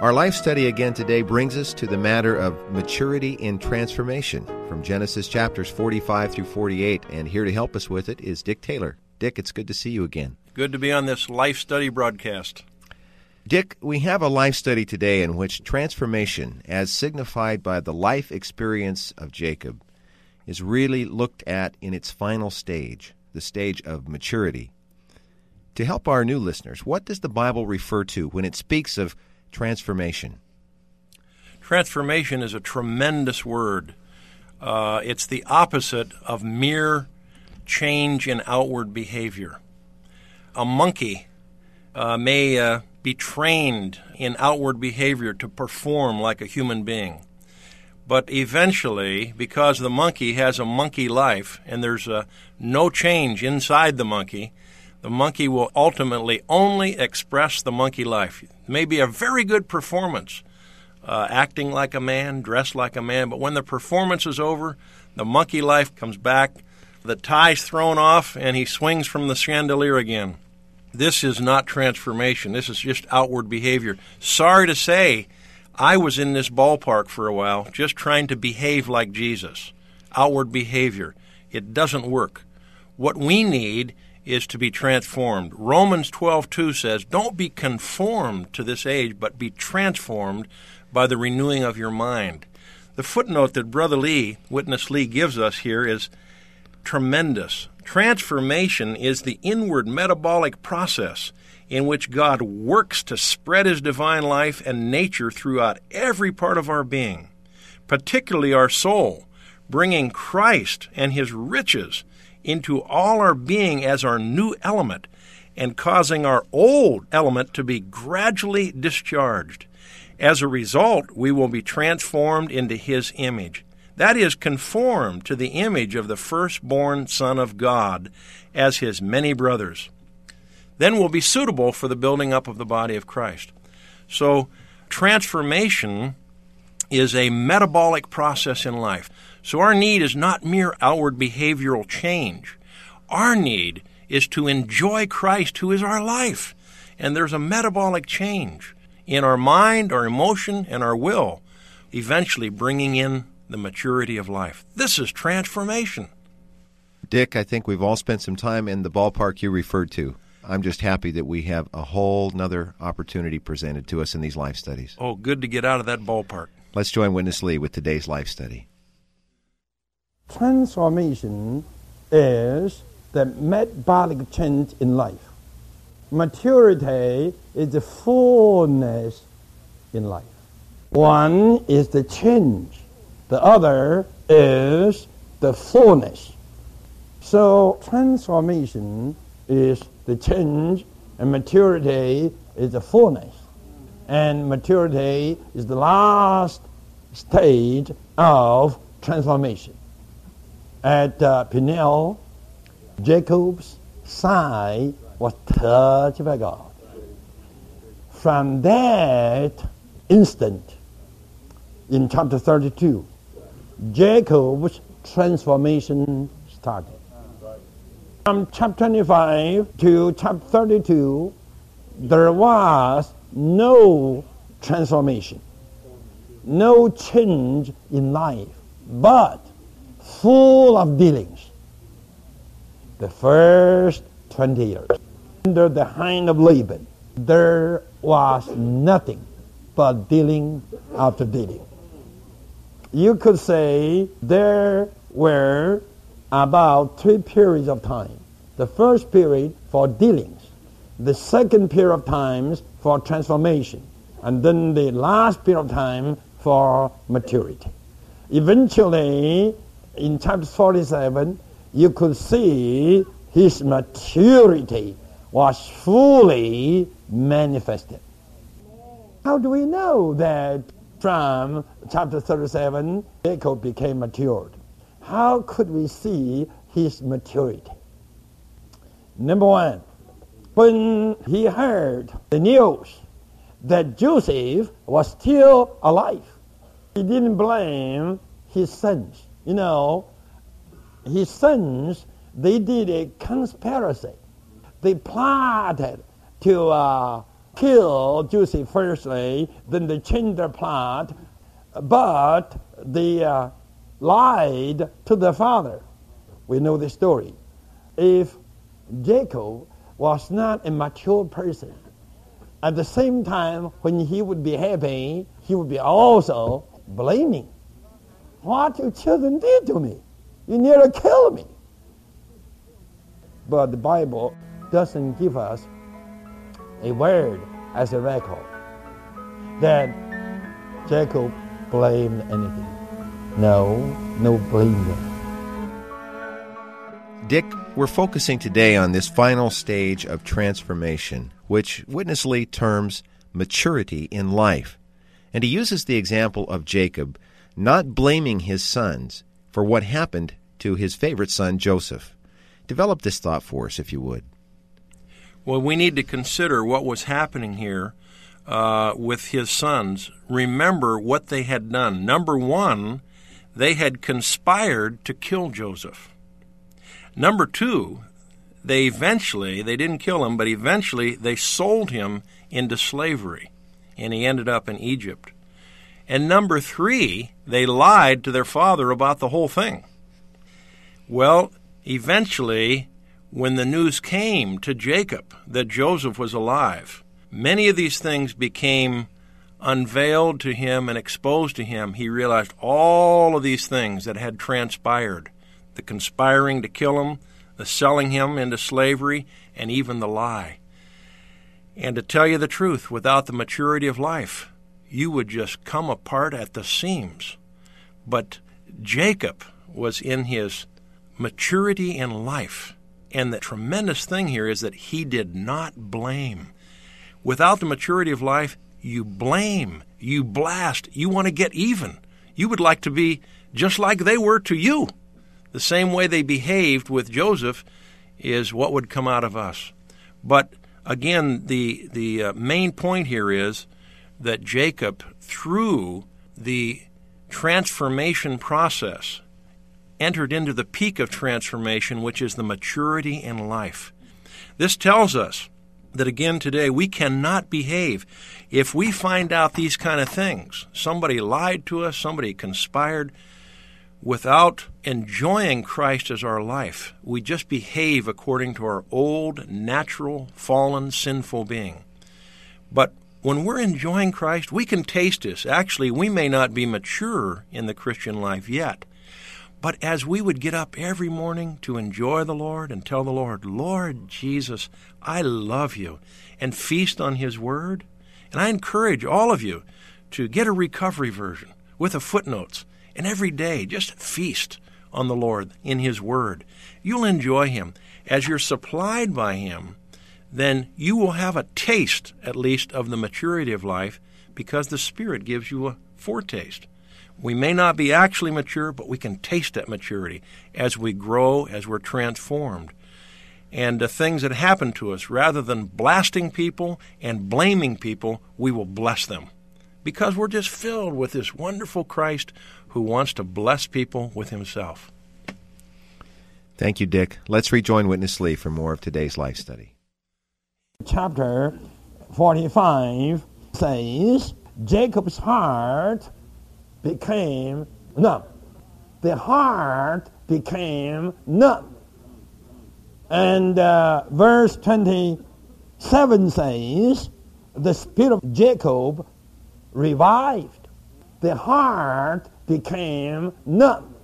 Our life study again today brings us to the matter of maturity in transformation from Genesis chapters 45 through 48. And here to help us with it is Dick Taylor. Dick, it's good to see you again. Good to be on this life study broadcast. Dick, we have a life study today in which transformation, as signified by the life experience of Jacob, is really looked at in its final stage, the stage of maturity. To help our new listeners, what does the Bible refer to when it speaks of transformation? Transformation is a tremendous word. Uh, it's the opposite of mere change in outward behavior. A monkey uh, may uh, be trained in outward behavior to perform like a human being. But eventually, because the monkey has a monkey life and there's uh, no change inside the monkey, the monkey will ultimately only express the monkey life. Maybe a very good performance, uh, acting like a man, dressed like a man, but when the performance is over, the monkey life comes back, the tie's thrown off, and he swings from the chandelier again. This is not transformation. This is just outward behavior. Sorry to say, I was in this ballpark for a while, just trying to behave like Jesus. Outward behavior. It doesn't work. What we need is to be transformed. Romans 12:2 says, "Don't be conformed to this age, but be transformed by the renewing of your mind." The footnote that Brother Lee, Witness Lee gives us here is tremendous. Transformation is the inward metabolic process in which God works to spread his divine life and nature throughout every part of our being, particularly our soul, bringing Christ and his riches into all our being as our new element and causing our old element to be gradually discharged. As a result, we will be transformed into His image. That is, conformed to the image of the firstborn Son of God as His many brothers. Then we'll be suitable for the building up of the body of Christ. So, transformation is a metabolic process in life. So our need is not mere outward behavioral change. Our need is to enjoy Christ, who is our life. And there's a metabolic change in our mind, our emotion, and our will, eventually bringing in the maturity of life. This is transformation. Dick, I think we've all spent some time in the ballpark you referred to. I'm just happy that we have a whole nother opportunity presented to us in these life studies. Oh, good to get out of that ballpark. Let's join Witness Lee with today's life study. Transformation is the metabolic change in life. Maturity is the fullness in life. One is the change, the other is the fullness. So, transformation is the change, and maturity is the fullness. And maturity is the last stage of transformation at uh, Peniel, Jacob's side was touched by God. From that instant, in chapter 32, Jacob's transformation started. From chapter 25 to chapter 32, there was no transformation, no change in life, but full of dealings. The first 20 years. Under the hand of Laban, there was nothing but dealing after dealing. You could say there were about three periods of time. The first period for dealings, the second period of times for transformation, and then the last period of time for maturity. Eventually, in chapter 47, you could see his maturity was fully manifested. How do we know that from chapter 37, Jacob became matured? How could we see his maturity? Number one, when he heard the news that Joseph was still alive, he didn't blame his sons. You know, his sons, they did a conspiracy. They plotted to uh, kill Joseph firstly, then they changed their plot, but they uh, lied to their father. We know the story. If Jacob was not a mature person, at the same time, when he would be happy, he would be also blaming. What your children did to me. You nearly killed me. But the Bible doesn't give us a word as a record that Jacob blamed anything. No, no blame there. Dick, we're focusing today on this final stage of transformation, which Witness Lee terms maturity in life. And he uses the example of Jacob not blaming his sons for what happened to his favorite son, Joseph. Develop this thought for us, if you would. Well, we need to consider what was happening here uh, with his sons. Remember what they had done. Number one, they had conspired to kill Joseph. Number two, they eventually, they didn't kill him, but eventually they sold him into slavery, and he ended up in Egypt. And number three, they lied to their father about the whole thing. Well, eventually, when the news came to Jacob that Joseph was alive, many of these things became unveiled to him and exposed to him. He realized all of these things that had transpired the conspiring to kill him, the selling him into slavery, and even the lie. And to tell you the truth, without the maturity of life, you would just come apart at the seams. But Jacob was in his maturity in life. And the tremendous thing here is that he did not blame. Without the maturity of life, you blame, you blast, you want to get even. You would like to be just like they were to you. The same way they behaved with Joseph is what would come out of us. But again, the the uh, main point here is that Jacob, through the transformation process, entered into the peak of transformation, which is the maturity in life. This tells us that again today we cannot behave if we find out these kind of things. Somebody lied to us, somebody conspired without enjoying Christ as our life. We just behave according to our old, natural, fallen, sinful being. But when we're enjoying Christ, we can taste this. Actually, we may not be mature in the Christian life yet. But as we would get up every morning to enjoy the Lord and tell the Lord, Lord Jesus, I love you, and feast on His Word, and I encourage all of you to get a recovery version with the footnotes, and every day just feast on the Lord in His Word. You'll enjoy Him. As you're supplied by Him, then you will have a taste, at least, of the maturity of life because the Spirit gives you a foretaste. We may not be actually mature, but we can taste that maturity as we grow, as we're transformed. And the things that happen to us, rather than blasting people and blaming people, we will bless them. Because we're just filled with this wonderful Christ who wants to bless people with himself. Thank you, Dick. Let's rejoin Witness Lee for more of today's life study. Chapter 45 says Jacob's heart became numb. The heart became numb. And uh, verse 27 says, the spirit of Jacob revived. The heart became numb.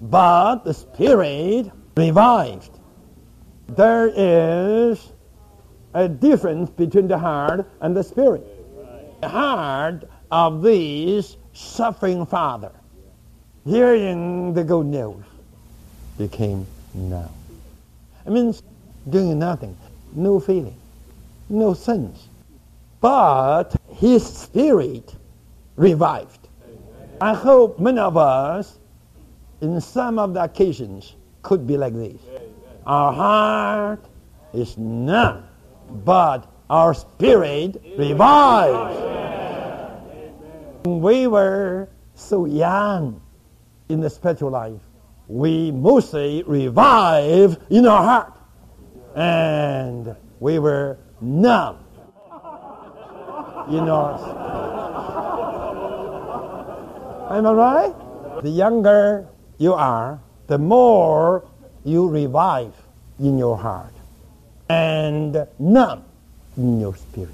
But the spirit revived. There is a difference between the heart and the spirit. The heart of this suffering father, hearing the good news, became numb. It means doing nothing, no feeling, no sense. but his spirit revived. I hope many of us, in some of the occasions, could be like this. Our heart is numb, but our spirit revives. We were so young in the spiritual life. We mostly revive in our heart. And we were numb in our Am I right? The younger you are, the more you revive in your heart and numb in your spirit.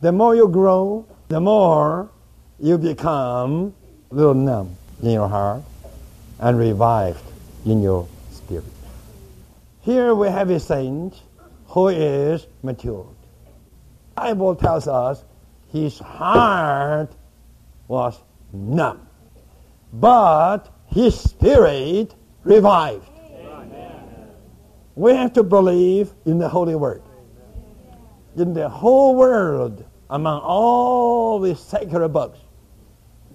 The more you grow, the more you become a little numb in your heart and revived in your spirit. Here we have a saint who is matured. Bible tells us his heart was numb, but his spirit revived. We have to believe in the Holy Word. In the whole world, among all the sacred books,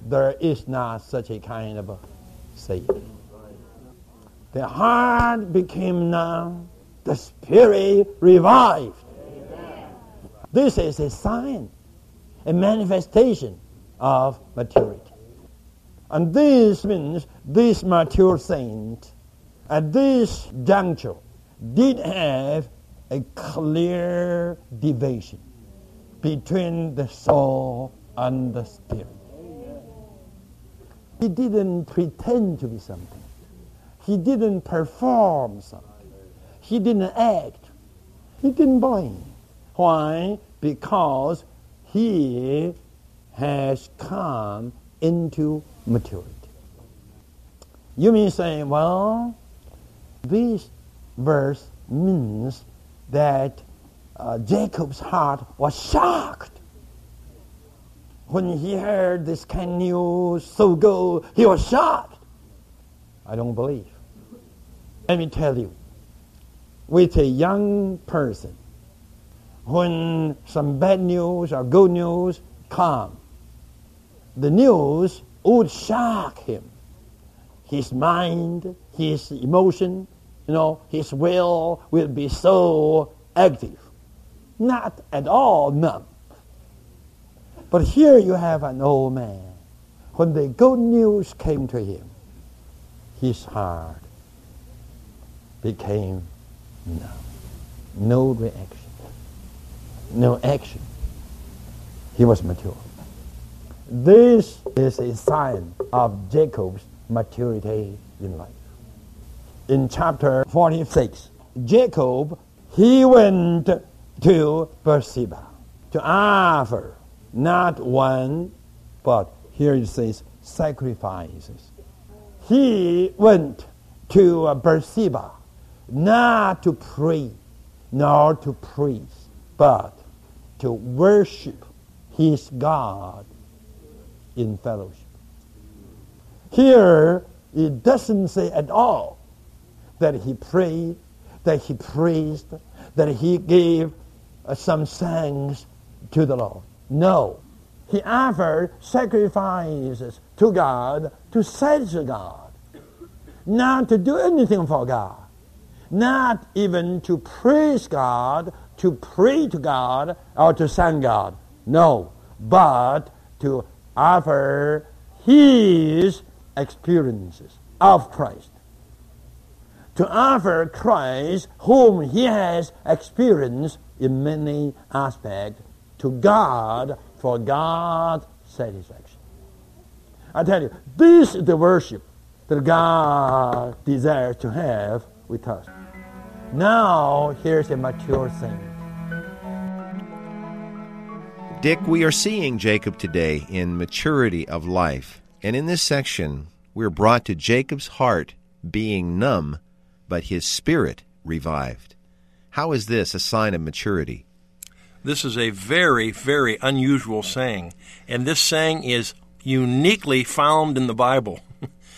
there is not such a kind of a Savior. The heart became numb, the spirit revived. This is a sign, a manifestation of maturity. And this means this mature saint at this juncture did have a clear division between the soul and the spirit. He didn't pretend to be something. He didn't perform something. He didn't act. He didn't blame. Why? Because he has come into maturity. You mean saying, well, this verse means that uh, Jacob's heart was shocked when he heard this of news so good. He was shocked. I don't believe. Let me tell you, with a young person, when some bad news or good news come, the news would shock him. His mind, his emotion, you know, his will will be so active. Not at all numb. But here you have an old man. When the good news came to him, his heart became numb. No reaction. No action. He was mature. This is a sign of Jacob's maturity in life. In chapter 46, Jacob, he went to Beersheba to offer not one, but here it says sacrifices. He went to Beersheba not to pray, nor to praise, but to worship his God in fellowship. Here, it doesn't say at all that he prayed, that he praised, that he gave uh, some thanks to the Lord. No. He offered sacrifices to God to satisfy God, not to do anything for God, not even to praise God, to pray to God, or to thank God. No, but to offer his experiences of Christ. To offer Christ, whom he has experienced in many aspects, to God for God's satisfaction. I tell you, this is the worship that God desires to have with us. Now, here's a mature thing. Dick, we are seeing Jacob today in maturity of life. And in this section, we're brought to Jacob's heart being numb, but his spirit revived. How is this a sign of maturity? This is a very, very unusual saying. And this saying is uniquely found in the Bible.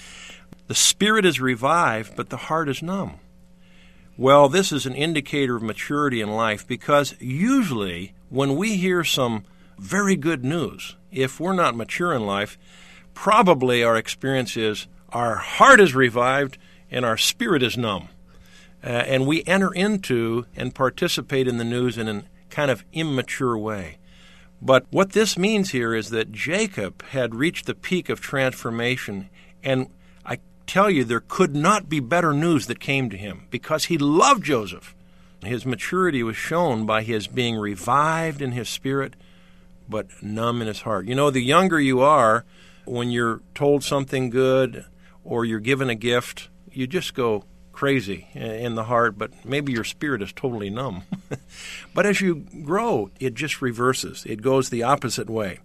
the spirit is revived, but the heart is numb. Well, this is an indicator of maturity in life because usually when we hear some very good news, if we're not mature in life, probably our experience is our heart is revived and our spirit is numb. Uh, and we enter into and participate in the news in a kind of immature way. But what this means here is that Jacob had reached the peak of transformation, and I tell you, there could not be better news that came to him because he loved Joseph. His maturity was shown by his being revived in his spirit, but numb in his heart. You know, the younger you are, when you're told something good or you're given a gift, you just go crazy in the heart, but maybe your spirit is totally numb. but as you grow, it just reverses, it goes the opposite way.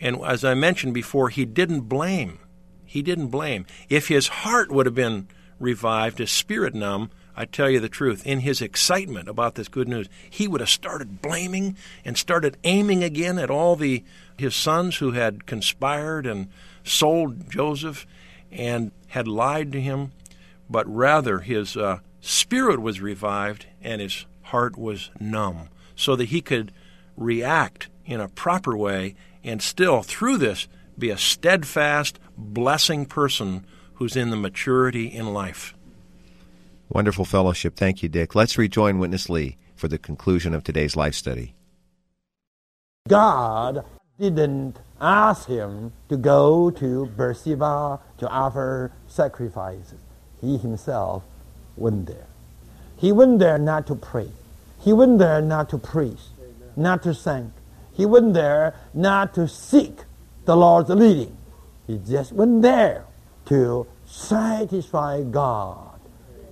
And as I mentioned before, he didn't blame. He didn't blame. If his heart would have been revived, his spirit numb, I tell you the truth, in his excitement about this good news, he would have started blaming and started aiming again at all the his sons who had conspired and sold Joseph and had lied to him, but rather his uh, spirit was revived and his heart was numb, so that he could react in a proper way and still, through this, be a steadfast, blessing person who's in the maturity in life. Wonderful fellowship. Thank you, Dick. Let's rejoin Witness Lee for the conclusion of today's life study. God didn't ask him to go to Beersheba to offer sacrifices. He himself went there. He went there not to pray. He went there not to preach, not to sing. He went there not to seek the Lord's leading. He just went there to satisfy God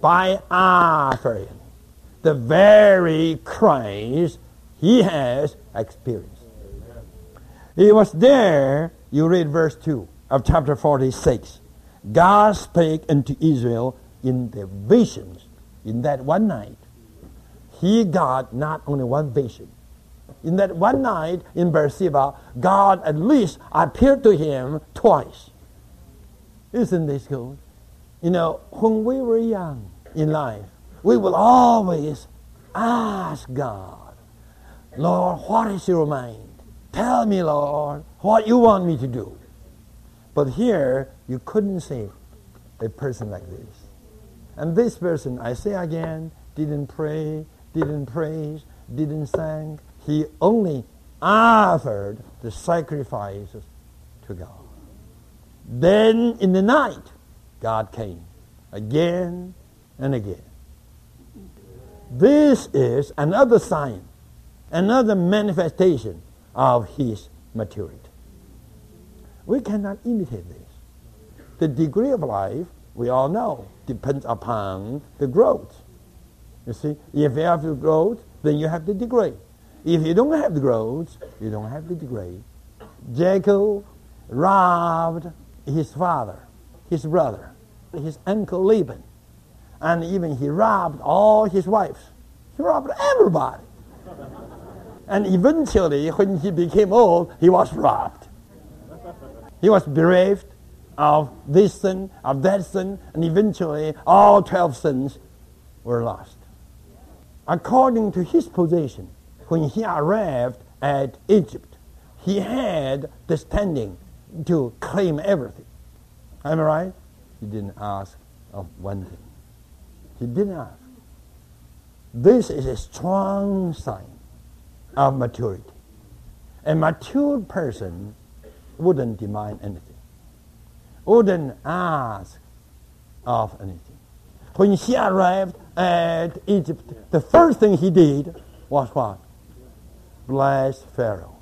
by offering the very Christ he has experienced. He was there, you read verse 2 of chapter 46. God spake unto Israel in the visions in that one night. He got not only one vision. In that one night in Beersheba, God at least appeared to him twice. Isn't this good? You know, when we were young in life, we will always ask God, Lord, what is your mind? Tell me, Lord, what you want me to do. But here, you couldn't say a person like this. And this person, I say again, didn't pray, didn't praise, didn't sing. He only offered the sacrifices to God. Then in the night, God came again and again. This is another sign, another manifestation of his maturity. We cannot imitate this. The degree of life, we all know, depends upon the growth. You see, if you have the growth, then you have the degree. If you don't have the growth, you don't have the degree. Jacob robbed his father, his brother, his uncle Laban, and even he robbed all his wives. He robbed everybody. And eventually, when he became old, he was robbed. He was bereft of this sin, of that sin, and eventually all 12 sins were lost. According to his position, when he arrived at Egypt, he had the standing to claim everything. Am I right? He didn't ask of one thing. He didn't ask. This is a strong sign of maturity. A mature person wouldn't demand anything, wouldn't ask of anything. When he arrived at Egypt, the first thing he did was what? Bless Pharaoh.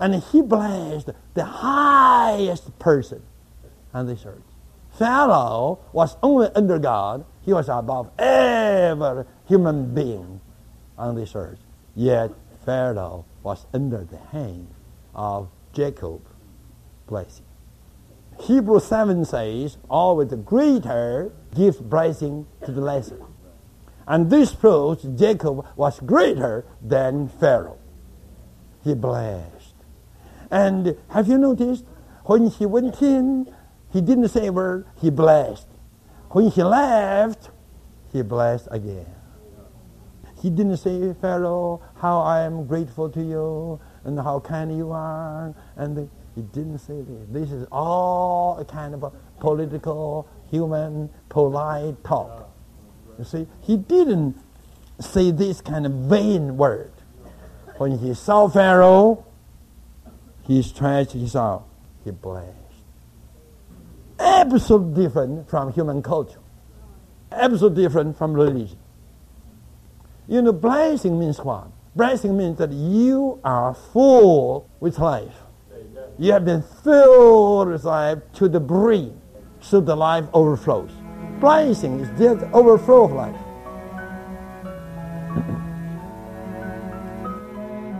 And he blessed the highest person on this earth. Pharaoh was only under God. He was above every human being on this earth. Yet Pharaoh was under the hand of Jacob blessing. Hebrew 7 says, always the greater gives blessing to the lesser. And this proves Jacob was greater than Pharaoh. He blessed. And have you noticed, when he went in, he didn't say a word, he blessed. When he left, he blessed again. He didn't say, Pharaoh, how I am grateful to you and how kind you are. And he didn't say this. This is all a kind of a political, human, polite talk. You see, he didn't say this kind of vain word. When he saw Pharaoh, he stretched his arm. He blessed. Absolutely different from human culture. Absolutely different from religion. You know, blessing means what? Blessing means that you are full with life. You have been filled with life to the brim, so the life overflows. Blessing is the overflow of life.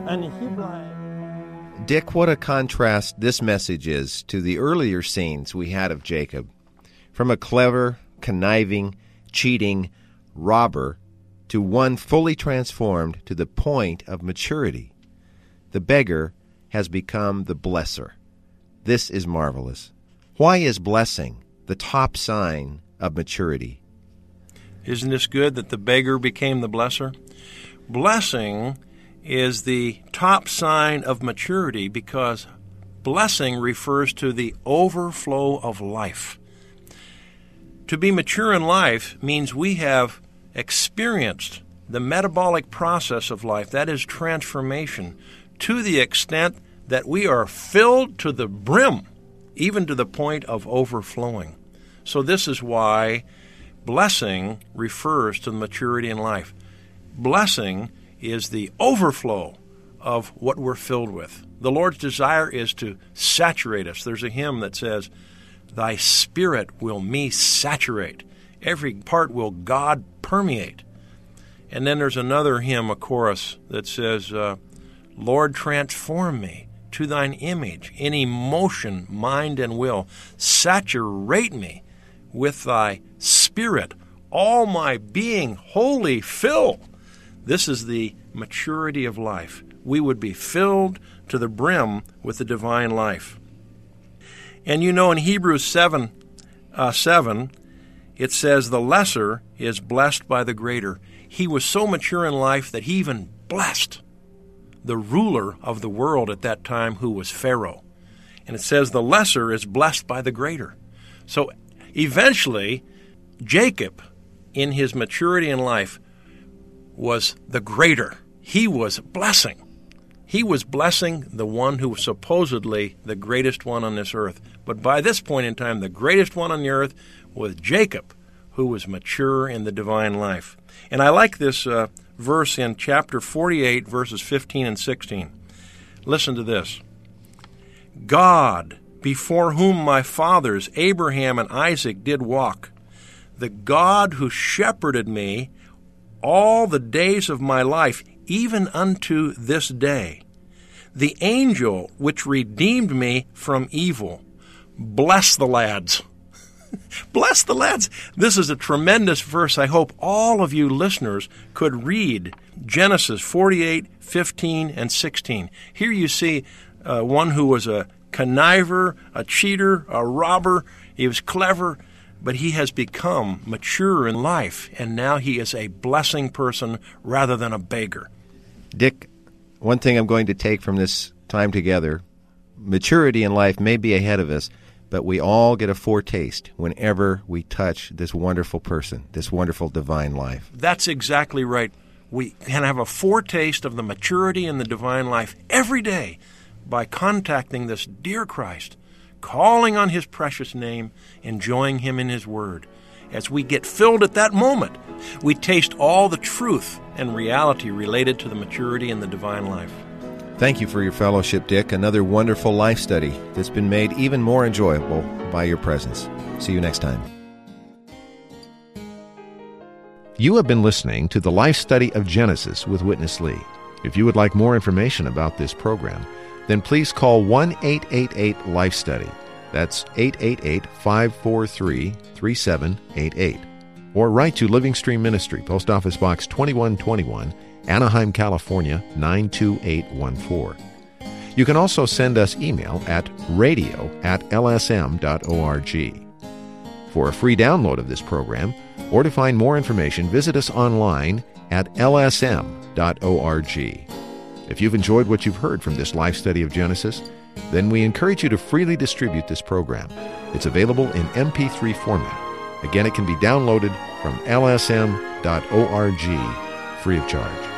and he blessed. Dick, what a contrast this message is to the earlier scenes we had of Jacob. From a clever, conniving, cheating robber to one fully transformed to the point of maturity. The beggar has become the blesser. This is marvelous. Why is blessing the top sign of maturity? Isn't this good that the beggar became the blesser? Blessing is the top sign of maturity because blessing refers to the overflow of life. To be mature in life means we have experienced the metabolic process of life, that is transformation, to the extent that we are filled to the brim, even to the point of overflowing. So, this is why blessing refers to the maturity in life. Blessing is the overflow of what we're filled with. The Lord's desire is to saturate us. There's a hymn that says, Thy spirit will me saturate. Every part will God permeate. And then there's another hymn, a chorus, that says, uh, Lord, transform me to thine image in emotion, mind, and will. Saturate me with thy spirit, all my being wholly fill. This is the maturity of life. We would be filled to the brim with the divine life. And you know, in Hebrews 7, uh, 7 it says, The lesser is blessed by the greater. He was so mature in life that he even blessed the ruler of the world at that time, who was Pharaoh. And it says, The lesser is blessed by the greater. So eventually, Jacob, in his maturity in life, was the greater. He was blessing. He was blessing the one who was supposedly the greatest one on this earth. But by this point in time, the greatest one on the earth was Jacob, who was mature in the divine life. And I like this uh, verse in chapter 48, verses 15 and 16. Listen to this God, before whom my fathers, Abraham and Isaac, did walk, the God who shepherded me all the days of my life, even unto this day, the angel which redeemed me from evil. Bless the lads. Bless the lads. This is a tremendous verse. I hope all of you listeners could read Genesis 48, 15, and 16. Here you see uh, one who was a conniver, a cheater, a robber. He was clever, but he has become mature in life, and now he is a blessing person rather than a beggar. Dick, one thing I'm going to take from this time together maturity in life may be ahead of us but we all get a foretaste whenever we touch this wonderful person, this wonderful divine life. That's exactly right. We can have a foretaste of the maturity in the divine life every day by contacting this dear Christ, calling on his precious name, enjoying him in his word. As we get filled at that moment, we taste all the truth and reality related to the maturity in the divine life. Thank you for your fellowship, Dick. Another wonderful life study that's been made even more enjoyable by your presence. See you next time. You have been listening to the life study of Genesis with Witness Lee. If you would like more information about this program, then please call 1 888 Life Study. That's 888 543 3788. Or write to Living Stream Ministry, Post Office Box 2121. Anaheim, California 92814. You can also send us email at radio at lsm.org. For a free download of this program, or to find more information, visit us online at lsm.org. If you've enjoyed what you've heard from this life study of Genesis, then we encourage you to freely distribute this program. It's available in MP3 format. Again, it can be downloaded from lsm.org free of charge.